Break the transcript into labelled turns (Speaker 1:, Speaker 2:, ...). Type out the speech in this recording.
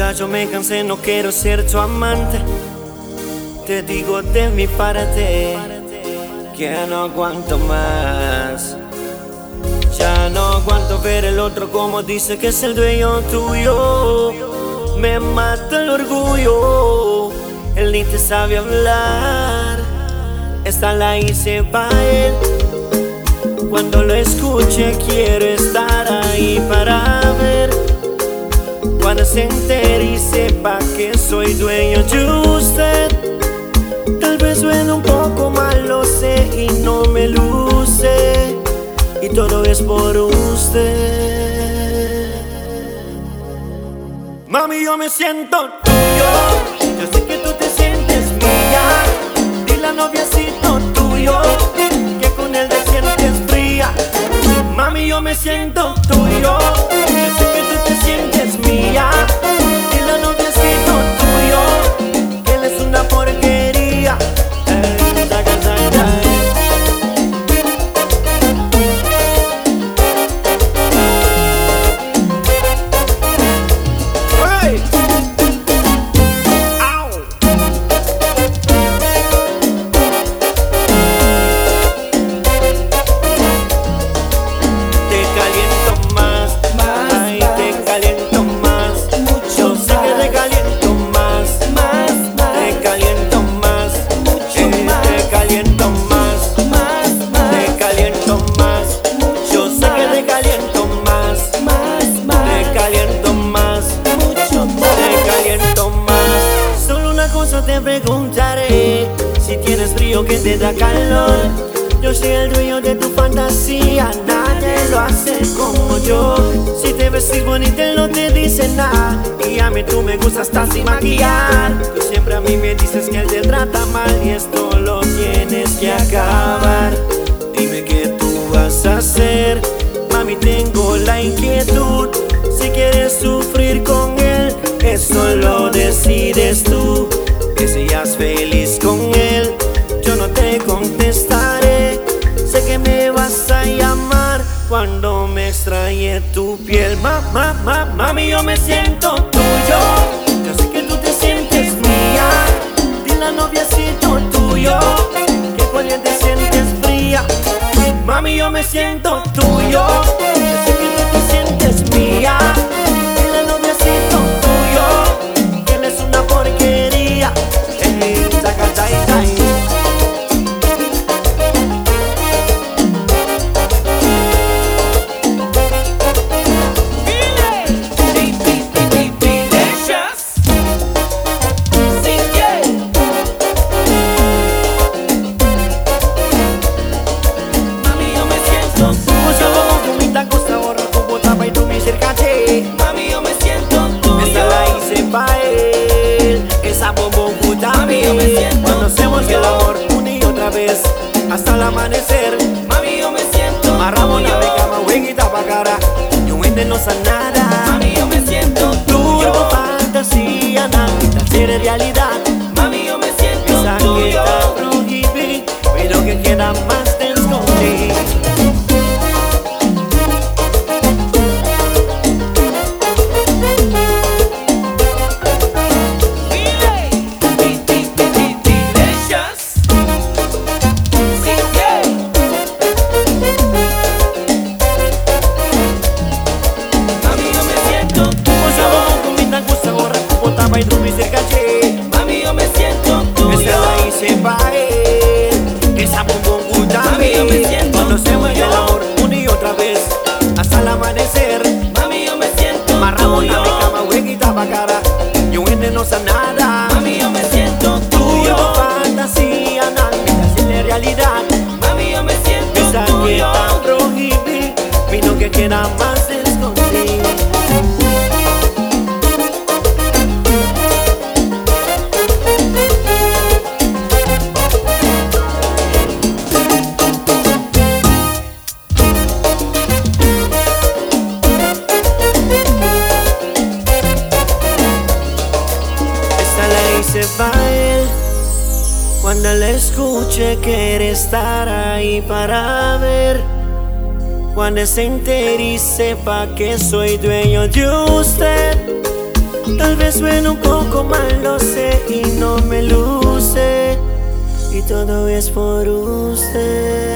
Speaker 1: Yo me cansé, no quiero ser tu amante. Te digo de mi parte que no aguanto más. Ya no aguanto ver el otro como dice que es el dueño tuyo. Me mata el orgullo, él ni te sabe hablar. Esta la hice para él. Cuando lo escuche quiero estar ahí para ver. Se entere y sepa que soy dueño de usted. Tal vez suene un poco mal, lo sé y no me luce. Y todo es por usted. Mami, yo me siento tuyo. Yo sé que tú te sientes mía. Dile a noviecito tuyo que con él te sientes fría. Mami, yo me siento tuyo. Preguntaré, si tienes frío que te da calor. Yo soy el dueño de tu fantasía, nadie lo hace como yo. Si te vestís bonita, él no te dice nada. Y a mí tú me gustas hasta sin maquillar. Tú siempre a mí me dices que él te trata mal y esto lo tienes que acabar. Me extrañe tu piel. Ma, ma, ma, mami, yo me siento tuyo. Yo sé que tú te sientes mía. Dile a noviecito tuyo que él te sientes fría. Mami, yo me siento tuyo. La de cama, huequita pa' cara. Y un ente no sabe cara Y un ente no sabe nada.
Speaker 2: Mami, yo me siento
Speaker 1: Tuyo.
Speaker 2: Tuyo.
Speaker 1: fantasía, nada, la realidad.
Speaker 2: Mami, yo me siento
Speaker 1: Esa que
Speaker 2: tuyo.
Speaker 1: está prohibida. Vino que queda más la hice pa' él Cuando le escuche quiere estar ahí para ver Cuando se entere y sepa que soy dueño de usted Tal vez suena un poco mal, lo sé, y no me luce. Y todo es por usted.